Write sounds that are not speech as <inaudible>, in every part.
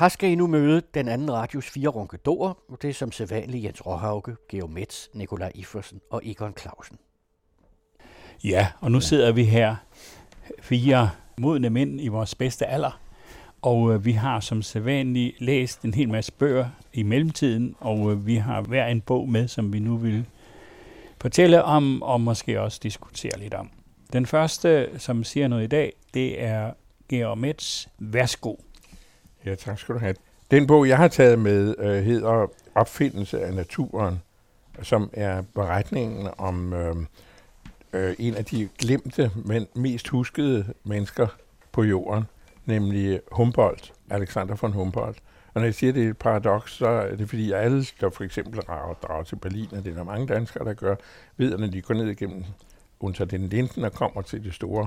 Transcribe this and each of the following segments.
Her skal I nu møde den anden radios fire ronkedorer, og det er som sædvanligt Jens Råhauke, Georg Metz, Nikolaj Iversen og Egon Clausen. Ja, og nu sidder vi her, fire modne mænd i vores bedste alder, og øh, vi har som sædvanligt læst en hel masse bøger i mellemtiden, og øh, vi har hver en bog med, som vi nu vil fortælle om, og måske også diskutere lidt om. Den første, som siger noget i dag, det er Georg Metz. Værsgo. Ja, tak skal du have. Den bog, jeg har taget med, øh, hedder Opfindelse af naturen, som er beretningen om øh, øh, en af de glemte, men mest huskede mennesker på jorden, nemlig Humboldt, Alexander von Humboldt. Og når jeg siger, at det er et paradoks, så er det fordi, alle, der for eksempel drager, drager til Berlin, og det er der mange danskere, der gør, ved, at når de går ned igennem unter den linden og kommer til det store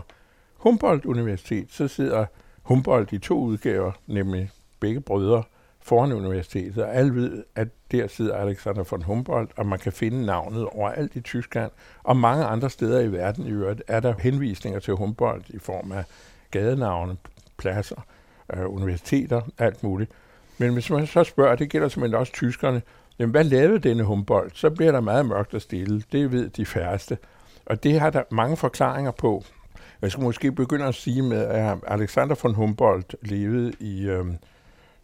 Humboldt Universitet, så sidder Humboldt i to udgaver, nemlig begge brødre, foran universitetet, og alle ved, at der sidder Alexander von Humboldt, og man kan finde navnet overalt i Tyskland, og mange andre steder i verden i øvrigt er der henvisninger til Humboldt i form af gadenavne, pladser, øh, universiteter, alt muligt. Men hvis man så spørger, det gælder simpelthen også tyskerne, jamen hvad lavede denne Humboldt? Så bliver der meget mørkt og stille. Det ved de færreste. Og det har der mange forklaringer på. Jeg skulle måske begynde at sige med, at Alexander von Humboldt levede i øh,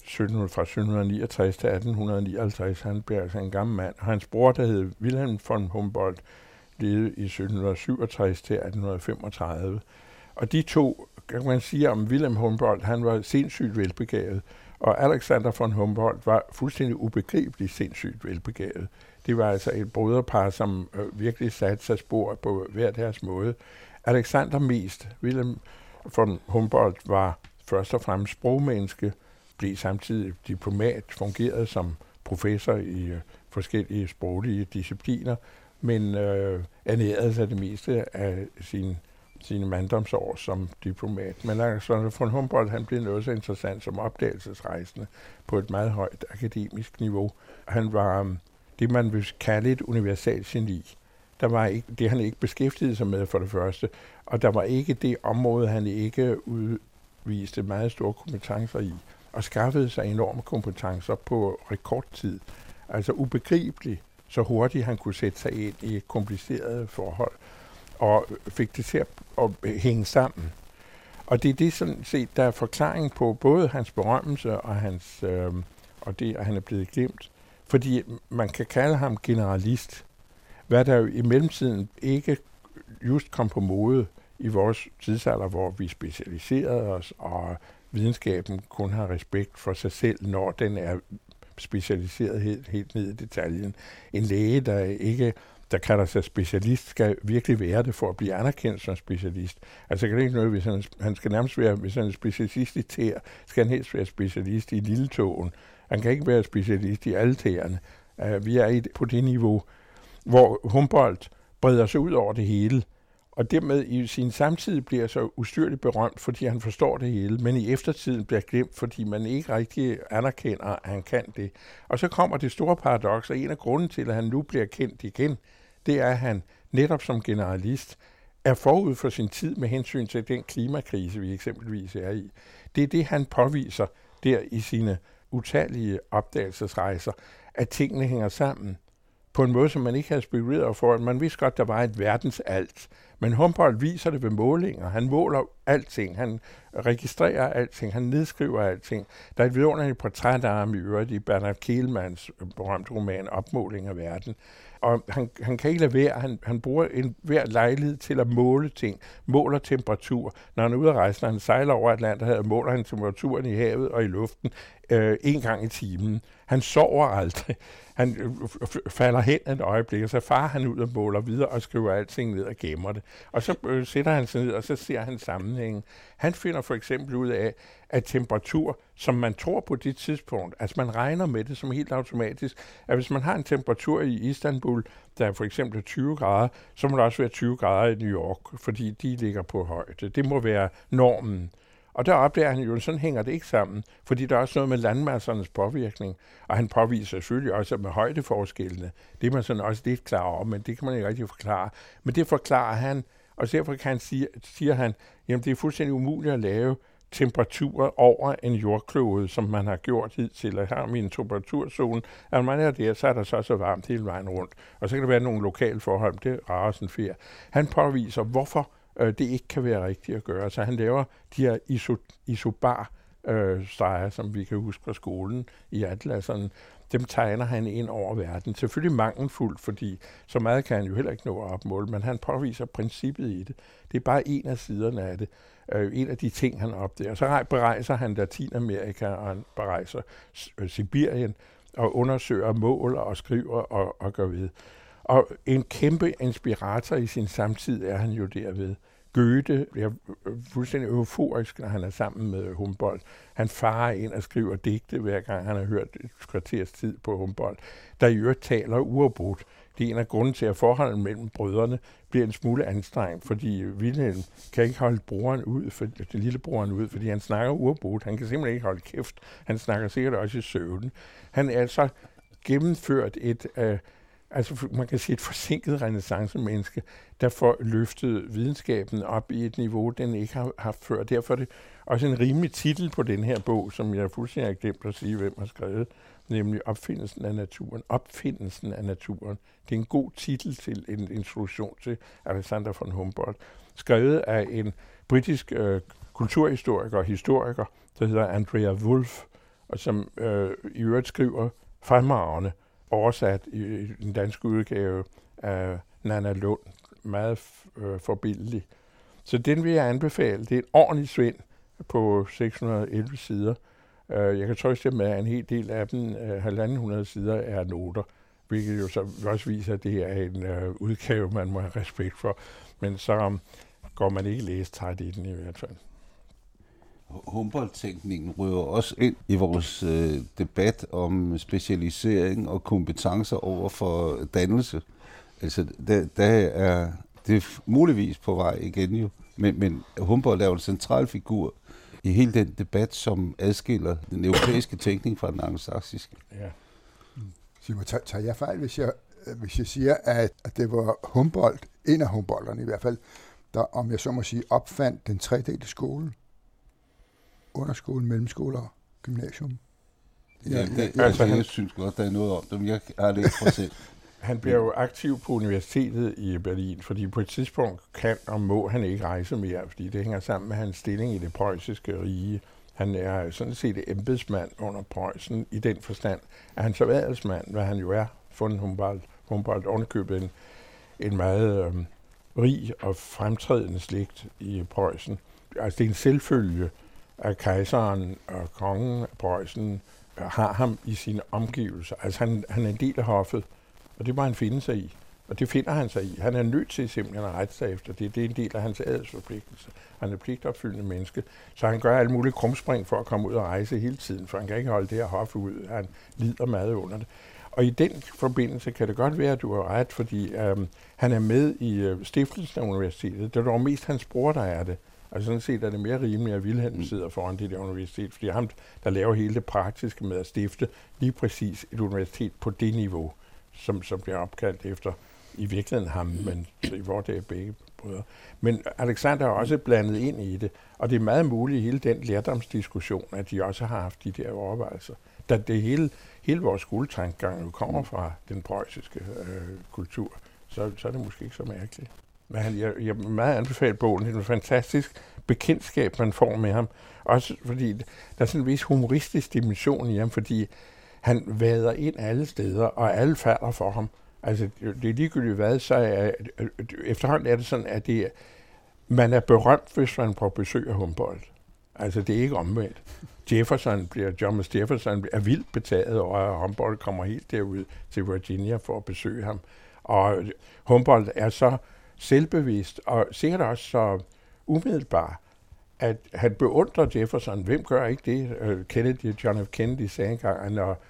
1700, fra 1769 til 1859. Han blev altså en gammel mand. Hans bror, der hed Wilhelm von Humboldt, levede i 1767 til 1835. Og de to, kan man sige om Wilhelm Humboldt, han var sindssygt velbegavet, og Alexander von Humboldt var fuldstændig ubegribeligt sindssygt velbegavet. Det var altså et brødrepar, som øh, virkelig satte sig spor på hver deres måde. Alexander mest, Wilhelm von Humboldt var først og fremmest sprogmenneske, blev samtidig diplomat, fungerede som professor i øh, forskellige sproglige discipliner, men øh, ernærede sig det meste af sin, sine manddomsår som diplomat. Men Alexander von Humboldt han blev noget så interessant som opdagelsesrejsende på et meget højt akademisk niveau. Han var øh, det, man vil kalde et universalgeni. Der var ikke, det, han ikke beskæftigede sig med for det første, og der var ikke det område, han ikke udviste meget store kompetencer i, og skaffede sig enorme kompetencer på rekordtid. Altså ubegribeligt, så hurtigt han kunne sætte sig ind i komplicerede forhold, og fik det til at, at hænge sammen. Og det er det sådan set, der er forklaring på både hans berømmelse og, hans, øh, og det, at han er blevet glemt. Fordi man kan kalde ham generalist, hvad der jo i mellemtiden ikke just kom på mode i vores tidsalder, hvor vi specialiserede os, og videnskaben kun har respekt for sig selv, når den er specialiseret helt, helt ned i detaljen. En læge, der ikke der kalder sig specialist, skal virkelig være det for at blive anerkendt som specialist. Altså kan det ikke noget, hvis han, han skal nærmest være, hvis han er specialist i tæer, skal han helst være specialist i lille tåen. Han kan ikke være specialist i alle tæerne. Uh, vi er i, på det niveau, hvor Humboldt breder sig ud over det hele, og dermed i sin samtid bliver så ustyrligt berømt, fordi han forstår det hele, men i eftertiden bliver glemt, fordi man ikke rigtig anerkender, at han kan det. Og så kommer det store paradoks, og en af grunden til, at han nu bliver kendt igen, det er, at han netop som generalist er forud for sin tid med hensyn til den klimakrise, vi eksempelvis er i. Det er det, han påviser der i sine utallige opdagelsesrejser, at tingene hænger sammen på en måde, som man ikke havde spekuleret for. Man vidste godt, der var et verdens alt. Men Humboldt viser det ved målinger. Han måler alting. Han registrerer alting. Han nedskriver alting. Der er et vidunderligt portræt af ham i øvrigt i Bernard Kehlmanns berømte roman Opmåling af verden. Og han, han kan ikke lade være. Han, han bruger en hver lejlighed til at måle ting. Måler temperatur. Når han er ude at rejse, når han sejler over Atlanterhavet, måler han temperaturen i havet og i luften øh, en gang i timen. Han sover aldrig. Han øh, øh, øh, falder hen et øjeblik, og så farer han ud og måler videre og skriver alting ned og gemmer det. Og så øh, sætter han sig ned, og så ser han sammenhængen. Han finder for eksempel ud af, at temperatur, som man tror på det tidspunkt, altså man regner med det som helt automatisk, at hvis man har en temperatur i Istanbul, der er for eksempel 20 grader, så må der også være 20 grader i New York, fordi de ligger på højde. Det må være normen. Og der opdager han jo, at sådan hænger det ikke sammen, fordi der er også noget med landmassernes påvirkning, og han påviser selvfølgelig også med højdeforskellene. Det er man sådan også lidt klar over, men det kan man ikke rigtig forklare. Men det forklarer han, og derfor kan han sige, siger han, jamen det er fuldstændig umuligt at lave temperaturer over en jordklode, som man har gjort hidtil. Og her er min temperaturzone. at man er der, så er der så så varmt hele vejen rundt. Og så kan der være nogle lokale forhold. Det er sådan fjer. Han påviser, hvorfor øh, det ikke kan være rigtigt at gøre. Så han laver de her iso, isobar øh, streger, som vi kan huske fra skolen i atlaserne, dem tegner han ind over verden. Selvfølgelig mangelfuldt, fordi så meget kan han jo heller ikke nå at opmåle, men han påviser princippet i det. Det er bare en af siderne af det. Øh, en af de ting, han opdager. Så berejser han Latinamerika, og han berejser øh, Sibirien, og undersøger mål og skriver og, og gør ved. Og en kæmpe inspirator i sin samtid er han jo derved. Goethe er fuldstændig euforisk, når han er sammen med Humboldt. Han farer ind og skriver digte, hver gang han har hørt et kvarters tid på Humboldt, der i øvrigt taler uafbrudt. Det er en af grunden til, at forholdet mellem brødrene bliver en smule anstrengt, fordi Wilhelm kan ikke holde broren ud, for, det lille broren ud, fordi han snakker uafbrudt. Han kan simpelthen ikke holde kæft. Han snakker sikkert også i søvn. Han er altså gennemført et øh, altså man kan sige et forsinket renaissancemenneske, der får løftet videnskaben op i et niveau, den ikke har haft før. Derfor er det også en rimelig titel på den her bog, som jeg fuldstændig har glemt at sige, hvem har skrevet, nemlig Opfindelsen af naturen. Opfindelsen af naturen. Det er en god titel til en introduktion til Alexander von Humboldt, skrevet af en britisk øh, kulturhistoriker og historiker, der hedder Andrea Wolf, og som øh, i øvrigt skriver fremragende oversat i, den danske udgave af Nana Lund. Meget øh, forbindelig. Så den vil jeg anbefale. Det er en ordentlig svind på 611 sider. Øh, jeg kan trøste med, at en hel del af dem, uh, halvanden hundrede sider, er noter, hvilket jo så også viser, at det er en øh, udgave, man må have respekt for. Men så um, går man ikke læse træt i den i hvert fald. Humboldt-tænkningen rører også ind i vores øh, debat om specialisering og kompetencer over for dannelse. Altså, der, der er det er muligvis på vej igen jo, men, men Humboldt er jo en central figur i hele den debat, som adskiller den europæiske tænkning fra den anglosaksiske. Ja. Simon, tager, tager jeg fejl, hvis jeg, hvis jeg siger, at, at det var Humboldt, en af Humboldterne i hvert fald, der, om jeg så må sige, opfandt den tredelte skole? Underskole, mellemskole og gymnasium. Ja, det, jeg, altså, jeg, jeg synes godt, der er noget om dem. Jeg har det ikke for selv. <laughs> Han bliver jo aktiv på universitetet i Berlin, fordi på et tidspunkt kan og må han ikke rejse mere, fordi det hænger sammen med hans stilling i det preussiske rige. Han er sådan set embedsmand under Preussen i den forstand, at han så adelsmand, hvad han jo er, fundet Humboldt, Humboldt ovenkøbet en, en meget øhm, rig og fremtrædende slægt i Preussen. Altså det er en selvfølge, at kejseren og kongen af Preussen øh, har ham i sine omgivelser. Altså han, han er en del af hoffet, og det må han finde sig i. Og det finder han sig i. Han er nødt til simpelthen at rette sig efter det. Det er en del af hans adelsforpligtelse. Han er pligtopfyldende menneske. Så han gør alle mulige krumspring for at komme ud og rejse hele tiden, for han kan ikke holde det her hof ud. Han lider meget under det. Og i den forbindelse kan det godt være, at du har ret, fordi øhm, han er med i øh, stiftelsen af universitetet. Det er dog mest hans bror, der er det. Altså sådan set er det mere rimeligt, at Wilhelm mm. sidder foran det der universitet, fordi ham, der laver hele det praktiske med at stifte lige præcis et universitet på det niveau, som, som bliver opkaldt efter i virkeligheden ham, men så i det er begge brødre. Men Alexander er også blandet ind i det, og det er meget muligt i hele den lærdomsdiskussion, at de også har haft de der overvejelser. Da det hele, hele vores skoletankegang jo kommer fra den preussiske øh, kultur, så, så er det måske ikke så mærkeligt. Men han, jeg, jeg meget anbefale bogen. Det er en fantastisk bekendtskab, man får med ham. Også fordi der er sådan en vis humoristisk dimension i ham, fordi han vader ind alle steder, og alle falder for ham. Altså, det er ligegyldigt hvad, så er, efterhånden er det sådan, at det, man er berømt, hvis man får besøg af Humboldt. Altså, det er ikke omvendt. Jefferson bliver, Thomas Jefferson er vildt betaget over, at Humboldt kommer helt derud til Virginia for at besøge ham. Og Humboldt er så selvbevidst og sikkert også så umiddelbar, at han beundrer Jefferson. Hvem gør ikke det? Øh, Kennedy, John F. Kennedy sagde engang, når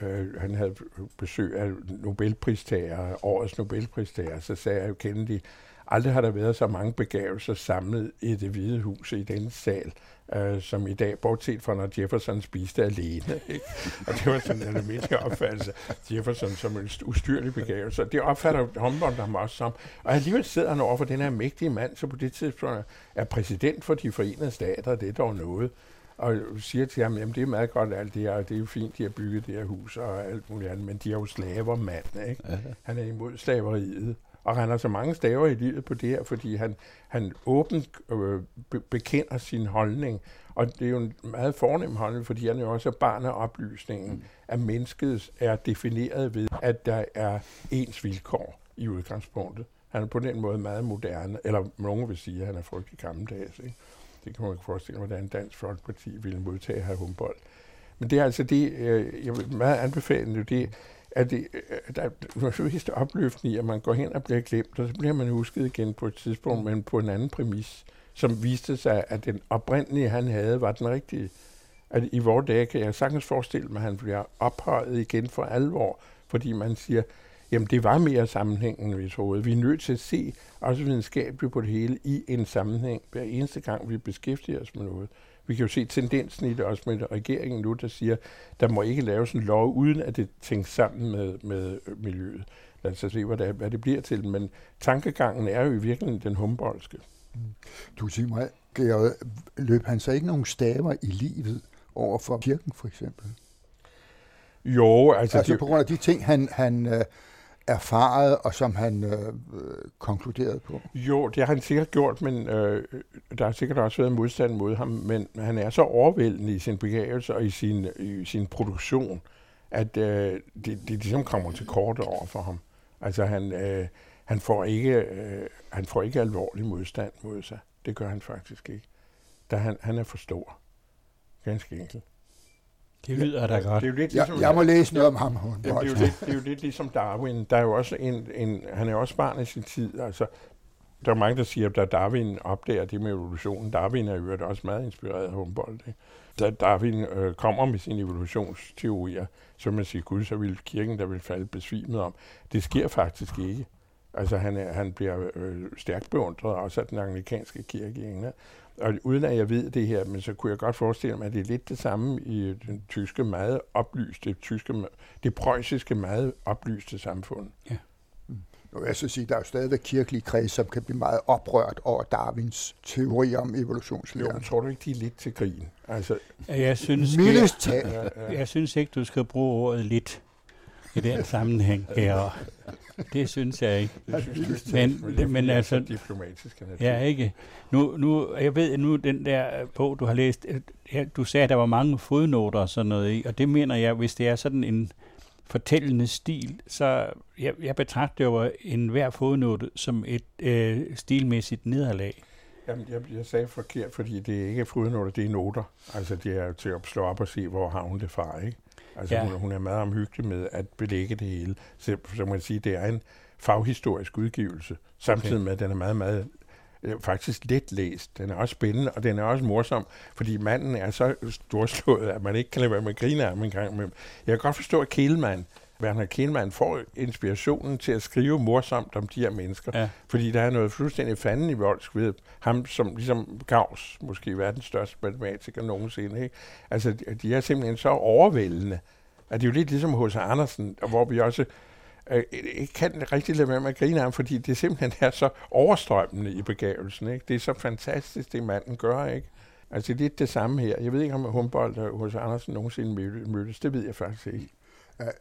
øh, han havde besøg af Nobelpristager, årets Nobelpristager, så sagde Kennedy, aldrig har der været så mange begavelser samlet i det hvide hus i denne sal, øh, som i dag, bortset fra når Jefferson spiste alene. <laughs> Ikke? Og det var sådan en almindelig opfattelse. Jefferson som en ustyrlig begævelse. Det opfatter Humboldt ham også som. Og alligevel sidder han over for den her mægtige mand, som på det tidspunkt er præsident for de forenede stater. Det er dog noget og siger til ham, jamen det er meget godt alt det her, og det er jo fint, de har bygget det her hus og alt muligt andet, men de er jo slaver, mand, ikke? Ja. Han er imod slaveriet, og han har så mange staver i livet på det her, fordi han, han åbent øh, bekender sin holdning, og det er jo en meget fornem holdning, fordi han jo også er barn af oplysningen, mm. at mennesket er defineret ved, at der er ens vilkår i udgangspunktet. Han er på den måde meget moderne, eller nogen vil sige, at han er frygtelig gammeldags, ikke? Det kan man ikke forestille mig, hvordan Dansk Folkeparti ville modtage her Humboldt. Men det er altså det, øh, jeg vil meget anbefale, det at det, øh, der er vist opløftende at man går hen og bliver glemt, og så bliver man husket igen på et tidspunkt, men på en anden præmis, som viste sig, at den oprindelige, han havde, var den rigtige. At i vores dage kan jeg sagtens forestille mig, at han bliver ophøjet igen for alvor, fordi man siger, Jamen, det var mere sammenhængende, vi troede. Vi er nødt til at se også videnskabeligt på det hele i en sammenhæng, hver eneste gang, vi beskæftiger os med noget. Vi kan jo se tendensen i det også med regeringen nu, der siger, der må ikke laves en lov, uden at det tænkes sammen med, med miljøet. Lad os se, hvad det, hvad det bliver til. Men tankegangen er jo i virkeligheden den humboldske. Mm. Du siger mig, Georg, løb han så ikke nogen staver i livet over for kirken, for eksempel? Jo, altså... Altså på grund af de ting, han, han, øh, erfaret, og som han øh, konkluderede på? Jo, det har han sikkert gjort, men øh, der har sikkert også været modstand mod ham, men han er så overvældende i sin begavelse og i sin, i sin produktion, at øh, det, det ligesom kommer til kort over for ham. Altså han, øh, han, får ikke, øh, han får ikke alvorlig modstand mod sig. Det gør han faktisk ikke. Da han, han er for stor. Ganske enkelt. Det lyder da godt. Det er jo lidt ligesom, jeg, jeg må læse noget om ham. Ja, det, er jo lidt, det er jo lidt ligesom Darwin. Der er jo også en, en, han er jo også barn i sin tid. Altså, der er mange, der siger, at da Darwin opdager det med evolutionen, Darwin er jo også meget inspireret af Humboldt. Ikke? Da Darwin øh, kommer med sine evolutionsteorier, så man siger, gud, så vil kirken der vil falde besvimet om. Det sker faktisk ikke. Altså han, er, han bliver øh, stærkt beundret også af den anglikanske kirke i England og uden at jeg ved det her, men så kunne jeg godt forestille mig, at det er lidt det samme i den tyske meget oplyste, tyske, det preussiske meget oplyste samfund. Ja. Mm. Nu vil jeg så sige, at der er jo stadigvæk kirkelige kreds, som kan blive meget oprørt over Darwins teori om evolutionslæren. Jo, tror du ikke, de er lidt til grin? Altså, jeg synes, jeg, jeg synes ikke, du skal bruge ordet lidt i den sammenhæng, her. Det synes jeg ikke. Men, men, men altså, diplomatisk ja, ikke. Nu, nu, jeg ved, nu den der bog, du har læst, ja, du sagde, at der var mange fodnoter og sådan noget i, og det mener jeg, hvis det er sådan en fortællende stil, så jeg, jeg betragter jo en hver fodnote som et øh, stilmæssigt nederlag. Jamen, jeg, jeg sagde forkert, fordi det er ikke fodnoter, det er noter. Altså, det er til at slå op og se, hvor havnen det fra, ikke? Altså ja. hun, hun er meget omhyggelig med at belægge det hele. Så, så man sige, det er en faghistorisk udgivelse, samtidig okay. med, at den er meget, meget øh, faktisk let læst. Den er også spændende, og den er også morsom, fordi manden er så storslået, at man ikke kan lade være med at grine af ham en gang. Men jeg kan godt forstå, at Kehlmann, Werner Kehlmann får inspirationen til at skrive morsomt om de her mennesker. Ja. Fordi der er noget fuldstændig fanden i voldsk ved ham, som ligesom Gauss, måske verdens største matematiker nogensinde. Ikke? Altså, de er simpelthen så overvældende, at det er jo lidt ligesom hos Andersen, hvor vi også øh, kan rigtig lade være med at grine af ham, fordi det simpelthen er så overstrømmende i begavelsen. Ikke? Det er så fantastisk, det manden gør, ikke? Altså, det er lidt det samme her. Jeg ved ikke, om Humboldt hos Andersen nogensinde mødtes. Det ved jeg faktisk ikke.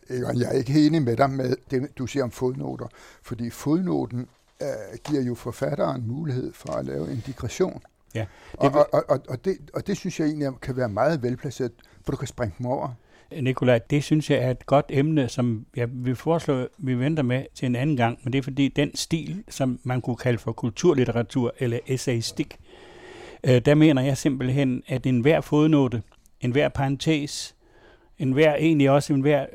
Egon, jeg er ikke enig med dig med det, du siger om fodnoter, fordi fodnoten uh, giver jo forfatteren mulighed for at lave en digression. Ja, det og, og, og, og, det, og det synes jeg egentlig kan være meget velplaceret, for du kan springe dem over. Nikolaj, det synes jeg er et godt emne, som jeg vil foreslå, vi venter med til en anden gang, men det er fordi den stil, som man kunne kalde for kulturlitteratur eller essaystik, øh, der mener jeg simpelthen, at enhver fodnote, enhver parentes, en hver, egentlig også en hver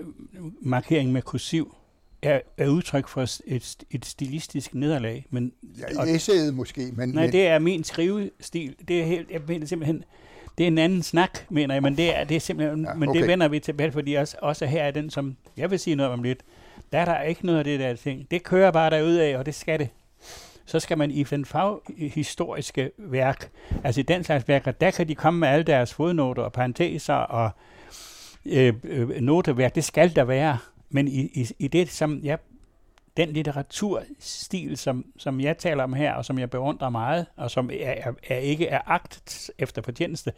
markering med kursiv, er, er udtryk for et, et stilistisk nederlag. Men, ja, i essayet måske. Men, nej, men... det er min skrivestil. Det er helt, jeg mener simpelthen, det er en anden snak, mener jeg, men det er, det er simpelthen, ja, okay. men det vender vi tilbage, fordi også, også her er den, som jeg vil sige noget om lidt, der er der ikke noget af det der ting. Det kører bare af, og det skal det. så skal man i den faghistoriske værk, altså i den slags værker, der kan de komme med alle deres fodnoter og parenteser og øh, øh, noteværk, det skal der være. Men i, i, i det, som jeg den litteraturstil, som, som jeg taler om her, og som jeg beundrer meget, og som er, er, er ikke er agt efter fortjeneste,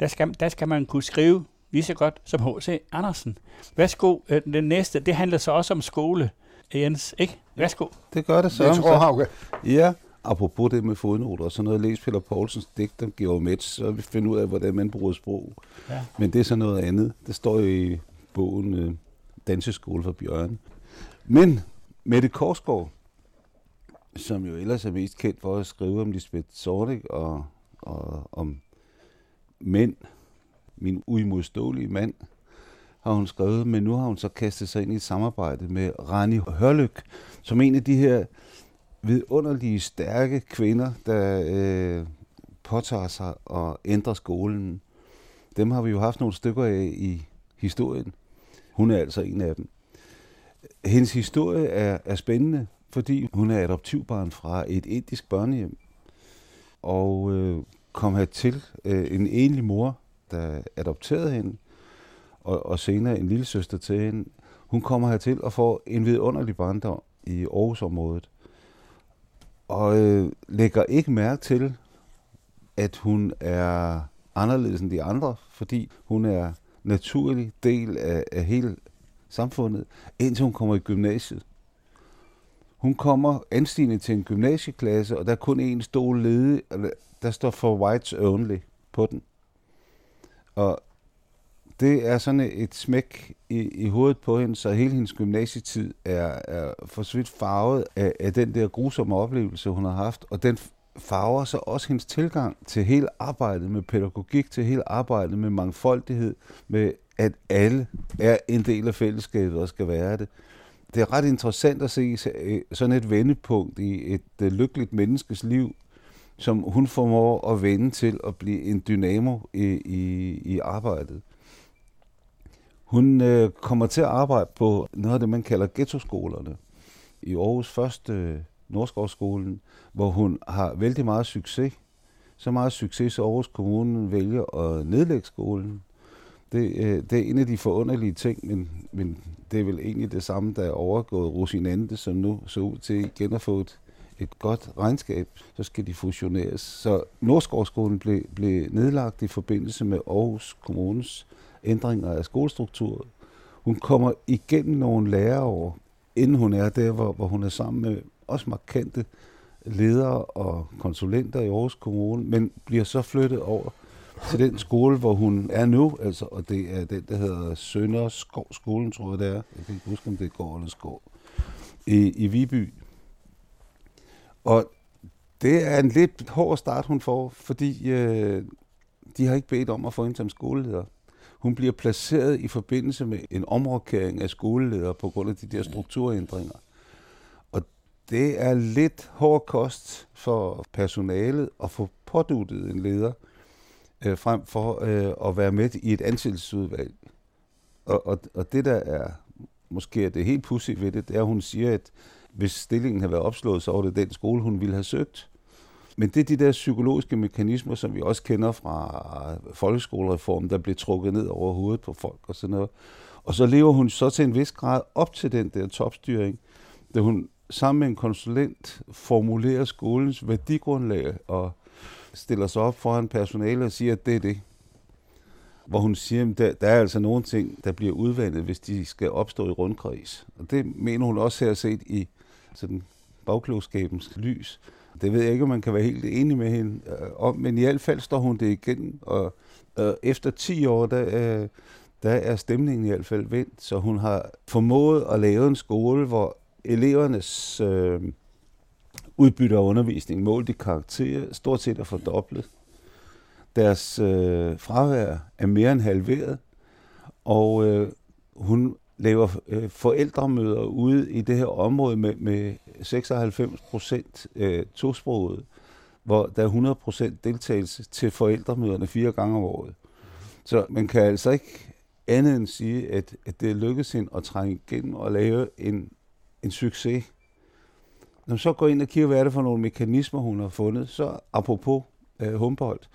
der skal, der skal man kunne skrive lige så godt som H.C. Andersen. Værsgo, øh, den næste, det handler så også om skole, Jens, ikke? Værsgo. Det gør det så. Jeg tror, Hauke. Ja, apropos det med fodnoter og sådan noget, læs Peter Poulsens digt om Georg Metz, så vi finder ud af, hvordan man bruger sprog. Ja. Men det er så noget andet. Det står jo i bogen øh, Danseskole for Bjørn. Men Mette Korsgaard, som jo ellers er mest kendt for at skrive om Lisbeth Zornig og, og om mænd, min uimodståelige mand, har hun skrevet, men nu har hun så kastet sig ind i et samarbejde med Rani Hørlyk, som en af de her vidunderlige, stærke kvinder, der øh, påtager sig at ændre skolen. Dem har vi jo haft nogle stykker af i historien. Hun er altså en af dem. Hendes historie er, er spændende, fordi hun er adoptivbarn fra et indisk børnehjem, og øh, kom hertil øh, en enlig mor, der adopterede hende, og, og senere en lille søster til hende. Hun kommer hertil og får en vidunderlig barndom i Aarhusområdet, og øh, lægger ikke mærke til, at hun er anderledes end de andre, fordi hun er naturlig del af, af hele samfundet, indtil hun kommer i gymnasiet. Hun kommer anstigende til en gymnasieklasse, og der er kun én stol ledig, og der- der står for whites only på den. Og det er sådan et smæk i, i hovedet på hende, så hele hendes gymnasietid er, er for vidt farvet af, af den der grusomme oplevelse, hun har haft. Og den farver så også hendes tilgang til hele arbejdet med pædagogik, til hele arbejdet med mangfoldighed, med at alle er en del af fællesskabet og skal være det. Det er ret interessant at se øh, sådan et vendepunkt i et øh, lykkeligt menneskes liv, som hun formår at vende til at blive en dynamo i, i, i arbejdet. Hun øh, kommer til at arbejde på noget af det, man kalder ghettoskolerne. I Aarhus første øh, Nordskovskolen, hvor hun har vældig meget succes. Så meget succes, så Aarhus Kommune vælger at nedlægge skolen. Det, øh, det er en af de forunderlige ting, men, men det er vel egentlig det samme, der er overgået Rosinante, som nu så ud til igen at få et, et godt regnskab. Så skal de fusioneres. Så Nordskovskolen blev, blev nedlagt i forbindelse med Aarhus Kommunes ændringer af skolestrukturen. Hun kommer igennem nogle lærerår, inden hun er der, hvor, hvor hun er sammen med også markante ledere og konsulenter i Aarhus Kommune, men bliver så flyttet over til den skole, hvor hun er nu, altså, og det er den, der hedder Sønderskov skolen, tror jeg det er. Jeg kan ikke huske, om det er gård eller skov. I, i Viby. Og det er en lidt hård start, hun får, fordi øh, de har ikke bedt om at få hende som skoleleder. Hun bliver placeret i forbindelse med en omrokering af skoleleder på grund af de der strukturændringer. Og det er lidt hård kost for personalet at få påduttet en leder, øh, frem for øh, at være med i et ansættelsesudvalg. Og, og, og det, der er måske er det helt pudsigt ved det, det er, at hun siger, at hvis stillingen havde været opslået, så var det den skole, hun ville have søgt. Men det er de der psykologiske mekanismer, som vi også kender fra folkeskolereformen, der bliver trukket ned over hovedet på folk og sådan noget. Og så lever hun så til en vis grad op til den der topstyring, da hun sammen med en konsulent formulerer skolens værdigrundlag og stiller sig op foran personale og siger, at det er det. Hvor hun siger, at der, der er altså nogle ting, der bliver udvandet, hvis de skal opstå i rundkreds. Og det mener hun også her set i sådan bagklogskabens lys. Det ved jeg ikke, om man kan være helt enig med hende øh, om, men i hvert fald står hun det igen, og øh, efter 10 år, der, øh, der er stemningen i hvert fald vendt, så hun har formået at lave en skole, hvor elevernes øh, udbytte af undervisning målt i karakterer stort set er fordoblet. Deres øh, fravær er mere end halveret, og øh, hun laver øh, forældremøder ude i det her område med, med 96 procent øh, tosproget, hvor der er 100 procent deltagelse til forældremøderne fire gange om året. Så man kan altså ikke andet end sige, at, at det lykkedes hende at trænge igennem og lave en, en succes. når man så går ind og kigger, hvad er det for nogle mekanismer, hun har fundet, så apropos øh, Humboldt,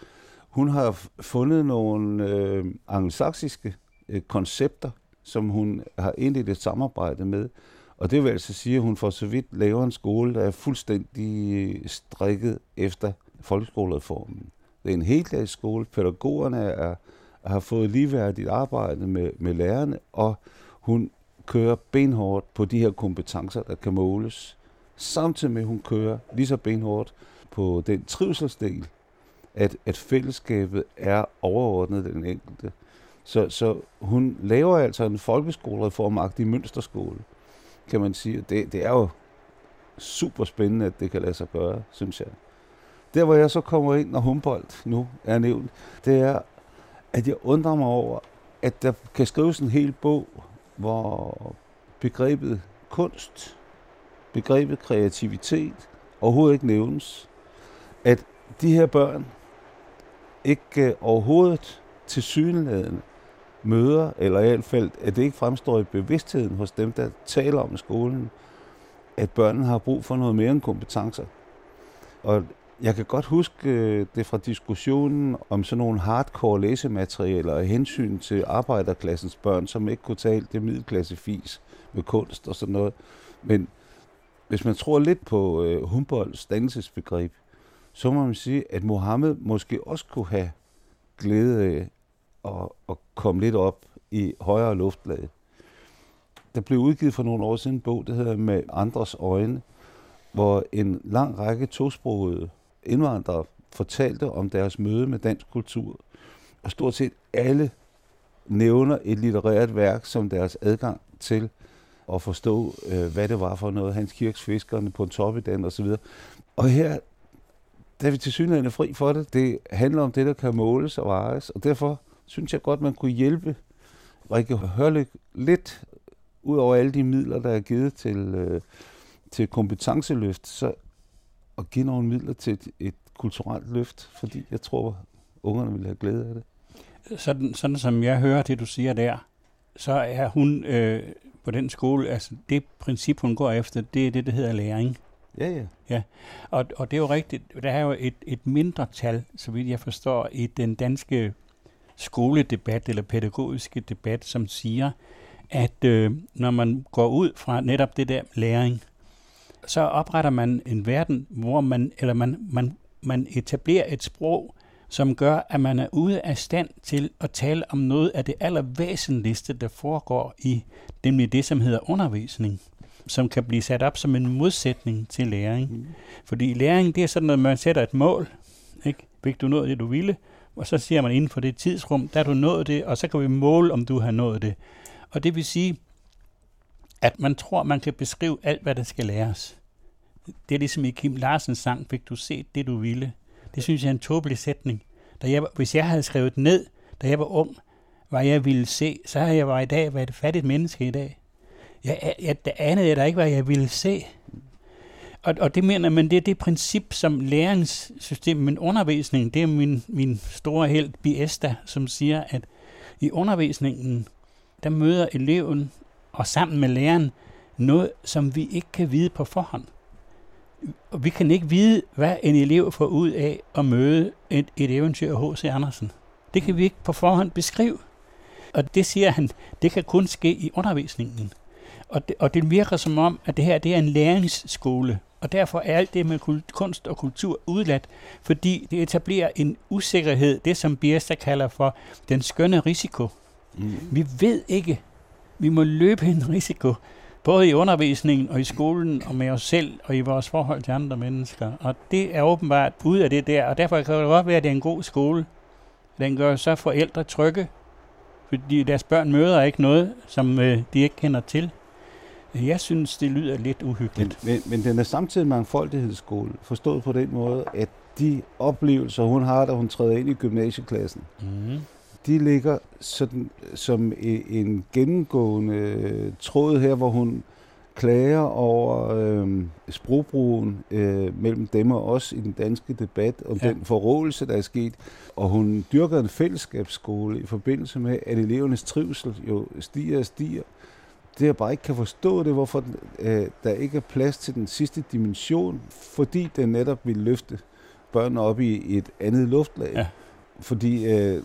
hun har fundet nogle øh, angelsaksiske øh, koncepter, som hun har indledt et samarbejde med. Og det vil altså sige, at hun for så vidt laver en skole, der er fuldstændig strikket efter folkeskolereformen. Det er en helt skole. Pædagogerne er, har fået ligeværdigt arbejde med, med lærerne, og hun kører benhårdt på de her kompetencer, der kan måles. Samtidig med, at hun kører lige så benhårdt på den trivselsdel, at, at fællesskabet er overordnet den enkelte. Så, så hun laver altså en folkeskolereformagtig mønsterskole, kan man sige. Det, det er jo super spændende, at det kan lade sig gøre, synes jeg. Der, hvor jeg så kommer ind, når Humboldt nu er nævnt, det er, at jeg undrer mig over, at der kan skrives en hel bog, hvor begrebet kunst, begrebet kreativitet overhovedet ikke nævnes. At de her børn ikke øh, overhovedet til synligheden møder, eller i hvert fald, at det ikke fremstår i bevidstheden hos dem, der taler om skolen, at børnene har brug for noget mere end kompetencer. Og jeg kan godt huske øh, det fra diskussionen om sådan nogle hardcore læsematerialer og hensyn til arbejderklassens børn, som ikke kunne tale det middelklassefis med kunst og sådan noget. Men hvis man tror lidt på øh, Humboldts dannelsesbegreb, så må man sige, at Mohammed måske også kunne have glæde af at, at komme lidt op i højere luftlag. Der blev udgivet for nogle år siden en bog, der hedder Med andres øjne, hvor en lang række tosprogede indvandrere fortalte om deres møde med dansk kultur. Og stort set alle nævner et litterært værk som deres adgang til at forstå, øh, hvad det var for noget. Hans Kirks Fiskerne på en top i den osv. Og her der er vi til synligheden fri for det. Det handler om det, der kan måles og vejes, og derfor synes jeg godt, man kunne hjælpe Rikke Hørlyk lidt ud over alle de midler, der er givet til, øh, til kompetenceløft, så at give nogle midler til et, et kulturelt løft, fordi jeg tror, ungerne vil have glæde af det. Sådan, sådan som jeg hører det, du siger der, så er hun øh, på den skole, altså det princip, hun går efter, det er det, der hedder læring. Ja, ja. ja. Og, og det er jo rigtigt, der er jo et, et mindre tal, så vidt jeg forstår, i den danske skoledebat eller pædagogiske debat, som siger, at øh, når man går ud fra netop det der læring, så opretter man en verden, hvor man, eller man, man, man etablerer et sprog, som gør, at man er ude af stand til at tale om noget af det allervæsentligste, der foregår i nemlig det, som hedder undervisning som kan blive sat op som en modsætning til læring. Mm. Fordi læring, det er sådan, at man sætter et mål. Ikke? Fik du nået det, du ville? Og så siger man inden for det tidsrum, der du nået det, og så kan vi måle, om du har nået det. Og det vil sige, at man tror, man kan beskrive alt, hvad der skal læres. Det er ligesom i Kim Larsens sang, fik du set det, du ville. Det synes jeg er en tåbelig sætning. Da jeg, hvis jeg havde skrevet ned, da jeg var ung, hvad jeg ville se, så havde jeg var i dag været et fattigt menneske i dag. Jeg, jeg, jeg anede jeg da ikke, hvad jeg ville se. Og, og det mener man, det er det princip, som læringssystem, men undervisning, det er min, min store held, Biesta, som siger, at i undervisningen, der møder eleven og sammen med læreren noget, som vi ikke kan vide på forhånd. Og vi kan ikke vide, hvad en elev får ud af at møde et, et eventyr af H.C. Andersen. Det kan vi ikke på forhånd beskrive. Og det siger han, det kan kun ske i undervisningen. Og det, og det virker som om, at det her det er en læringsskole, og derfor er alt det med kunst og kultur udladt, fordi det etablerer en usikkerhed, det som Biersta kalder for den skønne risiko. Mm. Vi ved ikke, vi må løbe en risiko, både i undervisningen og i skolen og med os selv og i vores forhold til andre mennesker. Og det er åbenbart ud af det der, og derfor kan det godt være, at det er en god skole. Den gør så forældre trygge, fordi deres børn møder ikke noget, som øh, de ikke kender til. Jeg synes, det lyder lidt uhyggeligt. Men, men, men den er samtidig mangfoldighedsskole, forstået på den måde, at de oplevelser, hun har, da hun træder ind i gymnasieklassen, mm. de ligger sådan, som en gennemgående tråd her, hvor hun klager over øh, sprogbrugen øh, mellem dem og os i den danske debat, om ja. den forrådelse, der er sket. Og hun dyrker en fællesskabsskole i forbindelse med, at elevernes trivsel jo stiger og stiger det jeg bare ikke kan forstå, det er, hvorfor øh, der ikke er plads til den sidste dimension, fordi den netop vil løfte børnene op i et andet luftlag. Ja. Fordi øh,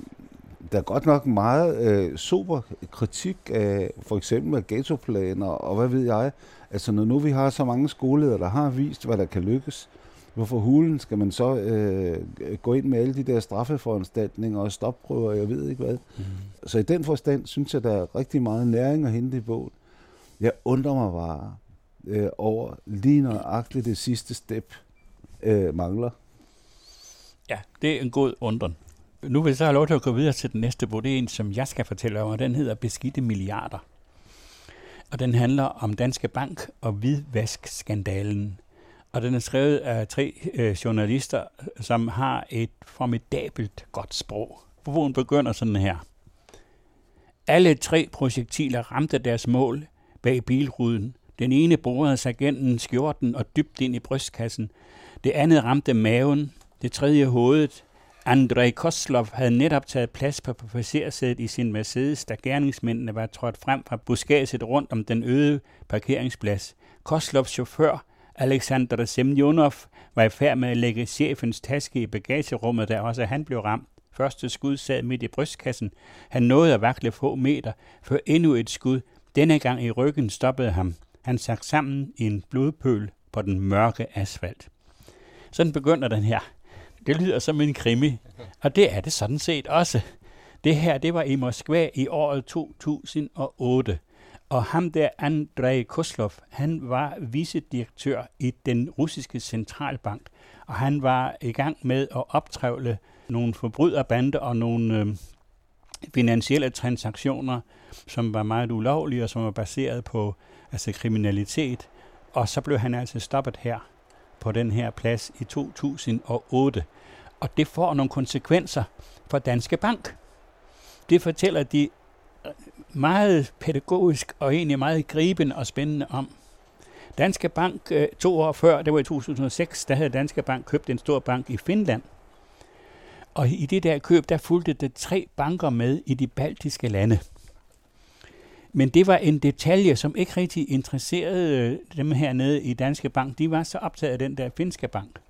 der er godt nok meget øh, super kritik af for eksempel af ghettoplaner og hvad ved jeg. Altså når nu vi har så mange skoleledere, der har vist, hvad der kan lykkes, hvorfor hulen skal man så øh, gå ind med alle de der straffeforanstaltninger og stopprøver, jeg ved ikke hvad. Mm. Så i den forstand synes jeg, der er rigtig meget næring at hente i bogen. Jeg undrer mig bare øh, over lige nøjagtigt det sidste step øh, mangler. Ja, det er en god undren. Nu vil jeg så have lov til at gå videre til den næste bog. Det er en, som jeg skal fortælle om, og den hedder Beskidte Milliarder. Og den handler om Danske Bank og hvidvaskskandalen. Og den er skrevet af tre øh, journalister, som har et formidabelt godt sprog. Bogen begynder sådan her. Alle tre projektiler ramte deres mål bag bilruden. Den ene borede sig gennem skjorten og dybt ind i brystkassen. Det andet ramte maven. Det tredje hovedet. Andrei Koslov havde netop taget plads på passagersædet i sin Mercedes, da gerningsmændene var trådt frem fra buskaget rundt om den øde parkeringsplads. Koslovs chauffør, Alexander Semjonov, var i færd med at lægge chefens taske i bagagerummet, da også han blev ramt. Første skud sad midt i brystkassen. Han nåede at vakle få meter, før endnu et skud, denne gang i ryggen, stoppede ham. Han sank sammen i en blodpøl på den mørke asfalt. Sådan begynder den her. Det lyder som en krimi, og det er det sådan set også. Det her, det var i Moskva i året 2008. Og ham der, Andrei Koslov, han var vicedirektør i den russiske centralbank, og han var i gang med at optrævle nogle forbryderbander og nogle øh, finansielle transaktioner, som var meget ulovlige og som var baseret på altså kriminalitet. Og så blev han altså stoppet her på den her plads i 2008. Og det får nogle konsekvenser for Danske Bank. Det fortæller de øh, meget pædagogisk og egentlig meget gribende og spændende om. Danske Bank øh, to år før, det var i 2006, der havde Danske Bank købt en stor bank i Finland. Og i det der køb, der fulgte det tre banker med i de baltiske lande. Men det var en detalje, som ikke rigtig interesserede øh, dem hernede i Danske Bank. De var så optaget af den der finske bank.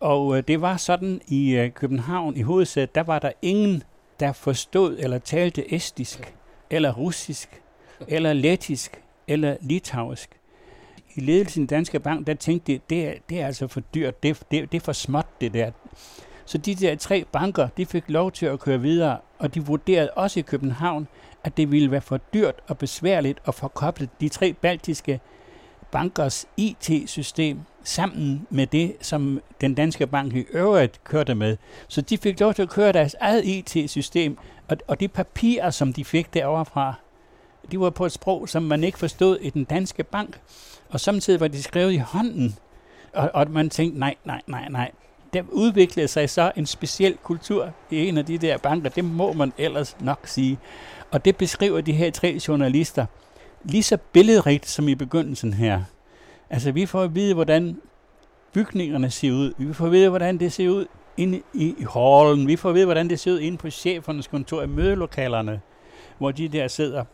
Og øh, det var sådan i øh, København i hovedsædet, der var der ingen, der forstod eller talte estisk, eller russisk, eller lettisk, eller litauisk. I ledelsen i Danske Bank, der tænkte de, det er, det er altså for dyrt, det, det, det er for småt det der. Så de der tre banker, de fik lov til at køre videre, og de vurderede også i København, at det ville være for dyrt og besværligt at få koblet de tre baltiske bankers IT-system sammen med det, som den danske bank i øvrigt kørte med. Så de fik lov til at køre deres eget IT-system, og, og de papirer, som de fik derovre fra, de var på et sprog, som man ikke forstod i den danske bank. Og samtidig var de skrevet i hånden. Og, og man tænkte, nej, nej, nej, nej. Der udviklede sig så en speciel kultur i en af de der banker. Det må man ellers nok sige. Og det beskriver de her tre journalister lige så billedrigt som i begyndelsen her. Altså, vi får at vide, hvordan bygningerne ser ud. Vi får at vide, hvordan det ser ud inde i, hallen. Vi får at vide, hvordan det ser ud inde på chefernes kontor i mødelokalerne, hvor de der sidder.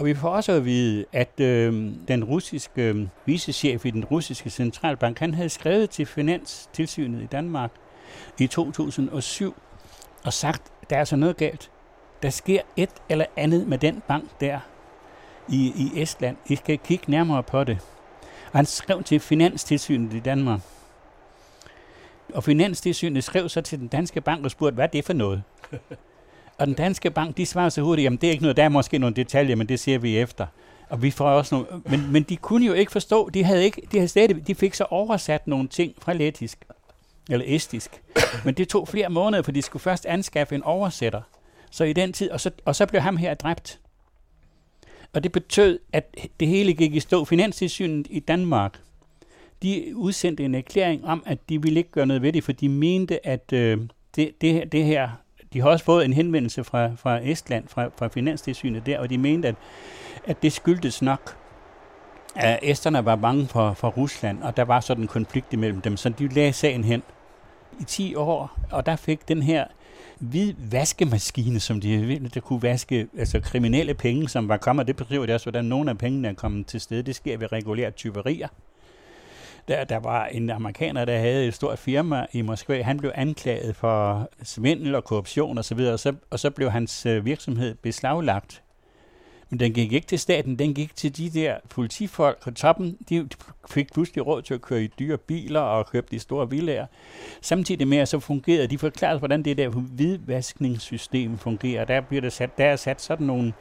Og vi får også at vide, at øh, den russiske øh, vicechef i den russiske centralbank, han havde skrevet til Finanstilsynet i Danmark i 2007 og sagt, der er så noget galt. Der sker et eller andet med den bank der i, i Estland. I skal kigge nærmere på det. Og han skrev til Finanstilsynet i Danmark. Og Finanstilsynet skrev så til den danske bank og spurgte, hvad er det for noget? <laughs> og den danske bank, de svarede så hurtigt, jamen det er ikke noget, der er måske nogle detaljer, men det ser vi efter. Og vi får også nogle, men, men de kunne jo ikke forstå, de havde ikke, de havde stadig, de fik så oversat nogle ting fra lettisk, eller estisk. Men det tog flere måneder, for de skulle først anskaffe en oversætter. Så i den tid, og så, og så blev ham her dræbt. Og det betød, at det hele gik i stå. Finanstilsynet i Danmark, de udsendte en erklæring om, at de ville ikke gøre noget ved det, for de mente, at øh, det, det, det her, de har også fået en henvendelse fra, fra Estland, fra, fra Finanstilsynet der, og de mente, at, at det skyldtes nok, at esterne var bange for, for Rusland, og der var sådan en konflikt imellem dem, så de lagde sagen hen i 10 år, og der fik den her hvid vaskemaskine, som de der kunne vaske altså kriminelle penge, som var kommet. Det beskriver det også, hvordan nogle af pengene er kommet til stede. Det sker ved regulære tyverier. Der, der var en amerikaner, der havde et stort firma i Moskva. Han blev anklaget for svindel og korruption osv., og, så, og så blev hans øh, virksomhed beslaglagt men den gik ikke til staten, den gik til de der politifolk på toppen. De fik pludselig råd til at køre i dyre biler og købe de store villager. Samtidig med, at så fungerede, de forklarede, hvordan det der hvidvaskningssystem fungerer. Der, bliver der, sat, der er sat sådan nogle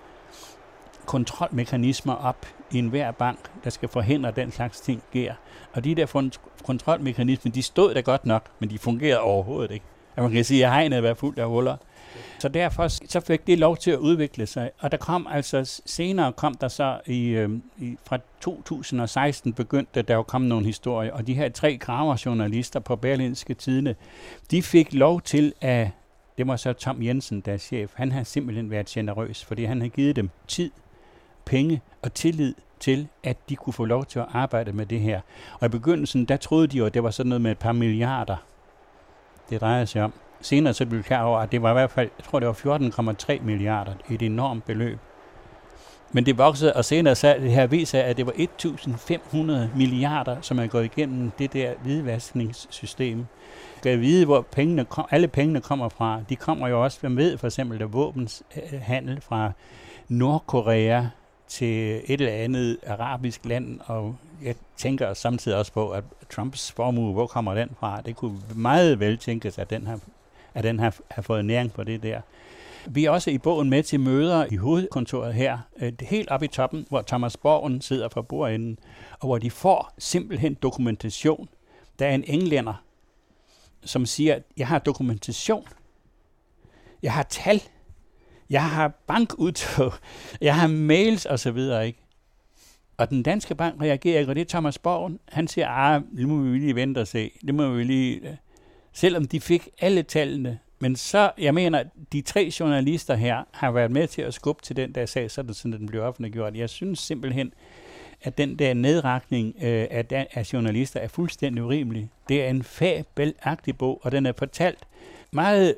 kontrolmekanismer op i enhver bank, der skal forhindre, at den slags ting sker. Og de der kontrolmekanismer, de stod der godt nok, men de fungerede overhovedet ikke. At man kan sige, at hegnet var fuldt af huller. Så derfor så fik det lov til at udvikle sig. Og der kom altså, senere kom der så i, øh, i fra 2016 begyndte der jo komme nogle historier, og de her tre graverjournalister på Berlinske Tidene, de fik lov til at, det var så Tom Jensen, der er chef, han har simpelthen været generøs, fordi han har givet dem tid, penge og tillid til, at de kunne få lov til at arbejde med det her. Og i begyndelsen, der troede de jo, at det var sådan noget med et par milliarder, det drejer sig om. Senere så blev vi klar over, at det var i hvert fald, jeg tror det var 14,3 milliarder, et enormt beløb. Men det voksede, og senere så det her viser, at det var 1.500 milliarder, som er gået igennem det der hvidvaskningssystem. Skal vide, hvor pengene kom, alle pengene kommer fra. De kommer jo også, man ved for eksempel, der våbenshandel fra Nordkorea til et eller andet arabisk land, og jeg tænker samtidig også på, at Trumps formue, hvor kommer den fra? Det kunne meget vel tænkes, at den har at den har, har fået næring på det der. Vi er også i bogen med til møder i hovedkontoret her, øh, helt oppe i toppen, hvor Thomas Borgen sidder for bordenden, og hvor de får simpelthen dokumentation. Der er en englænder, som siger, at jeg har dokumentation. Jeg har tal. Jeg har bankudtog. Jeg har mails og så videre, Ikke? Og den danske bank reagerer ikke, og det er Thomas Borgen. Han siger, ah, det må vi lige vente og se. Det må vi lige øh. selvom de fik alle tallene. Men så, jeg mener, de tre journalister her har været med til at skubbe til den der sag, så sådan, den blev offentliggjort. Jeg synes simpelthen, at den der nedrakning øh, af, af journalister er fuldstændig urimelig. Det er en fabelagtig bog, og den er fortalt meget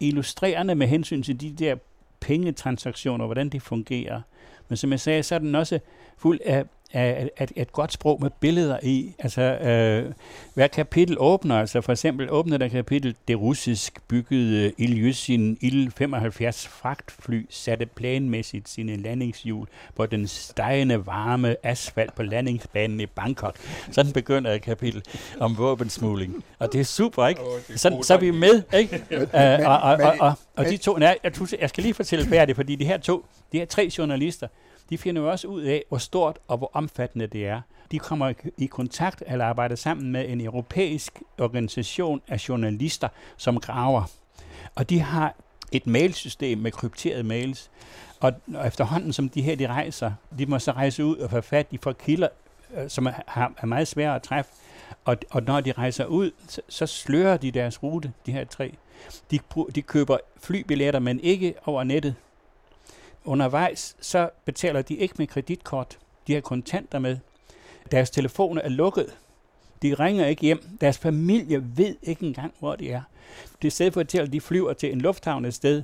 illustrerende med hensyn til de der pengetransaktioner, hvordan det fungerer. Men som jeg sagde, så er den også fuld af af, af et godt sprog med billeder i. Altså, øh, hver kapitel åbner, altså for eksempel åbner der kapitel, det russisk byggede Ilyushin Il-75 fragtfly satte planmæssigt sine landingshjul på den stejende varme asfalt på landingsbanen i Bangkok. Sådan begynder et kapitel om våbensmugling. Og det er super, ikke? Så, så er vi med, ikke? <laughs> uh, og, og, og, og, og de to, nej, jeg, jeg skal lige fortælle færdigt, fordi de her to, de her tre journalister, de finder jo også ud af, hvor stort og hvor omfattende det er. De kommer i kontakt eller arbejder sammen med en europæisk organisation af journalister, som graver. Og de har et mailsystem med krypterede mails. Og, efterhånden, som de her de rejser, de må så rejse ud og få fat, i får kilder, øh, som er, er meget svære at træffe. Og, og når de rejser ud, så, så slører de deres rute, de her tre. De, de køber flybilletter, men ikke over nettet undervejs, så betaler de ikke med kreditkort. De har kontanter med. Deres telefoner er lukket. De ringer ikke hjem. Deres familie ved ikke engang, hvor de er. Det sted for at de flyver til en lufthavn et sted,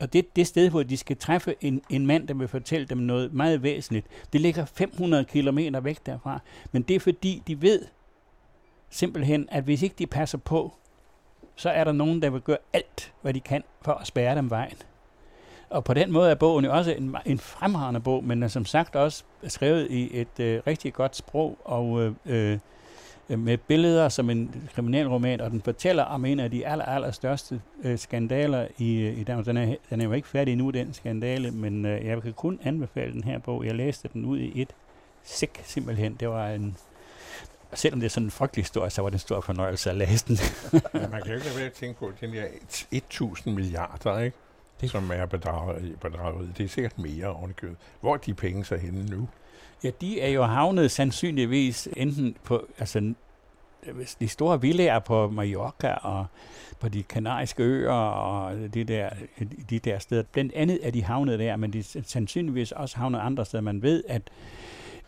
og det er det sted, hvor de skal træffe en, en mand, der vil fortælle dem noget meget væsentligt. Det ligger 500 km væk derfra. Men det er fordi, de ved simpelthen, at hvis ikke de passer på, så er der nogen, der vil gøre alt, hvad de kan for at spærre dem vejen. Og på den måde er bogen jo også en, en fremragende bog, men er som sagt også skrevet i et øh, rigtig godt sprog og øh, øh, med billeder som en kriminalroman, og den fortæller om en af de aller, aller største øh, skandaler i, øh, i Danmark. Den er, den er jo ikke færdig nu, den skandale, men øh, jeg kan kun anbefale den her bog. Jeg læste den ud i et sæk simpelthen. Det var en selvom det er sådan en frygtelig historie, så var det en stor fornøjelse at læse den. <laughs> ja, man kan jo ikke lade være at tænke på, den der 1000 milliarder, ikke? Det. som er bedraget, bedraget. Det er sikkert mere ovenikøbet. Hvor er de penge så henne nu? Ja, de er jo havnet sandsynligvis enten på, altså de store villager på Mallorca og på de kanariske øer og de der, de der steder. Blandt andet er de havnet der, men de er sandsynligvis også havnet andre steder. Man ved, at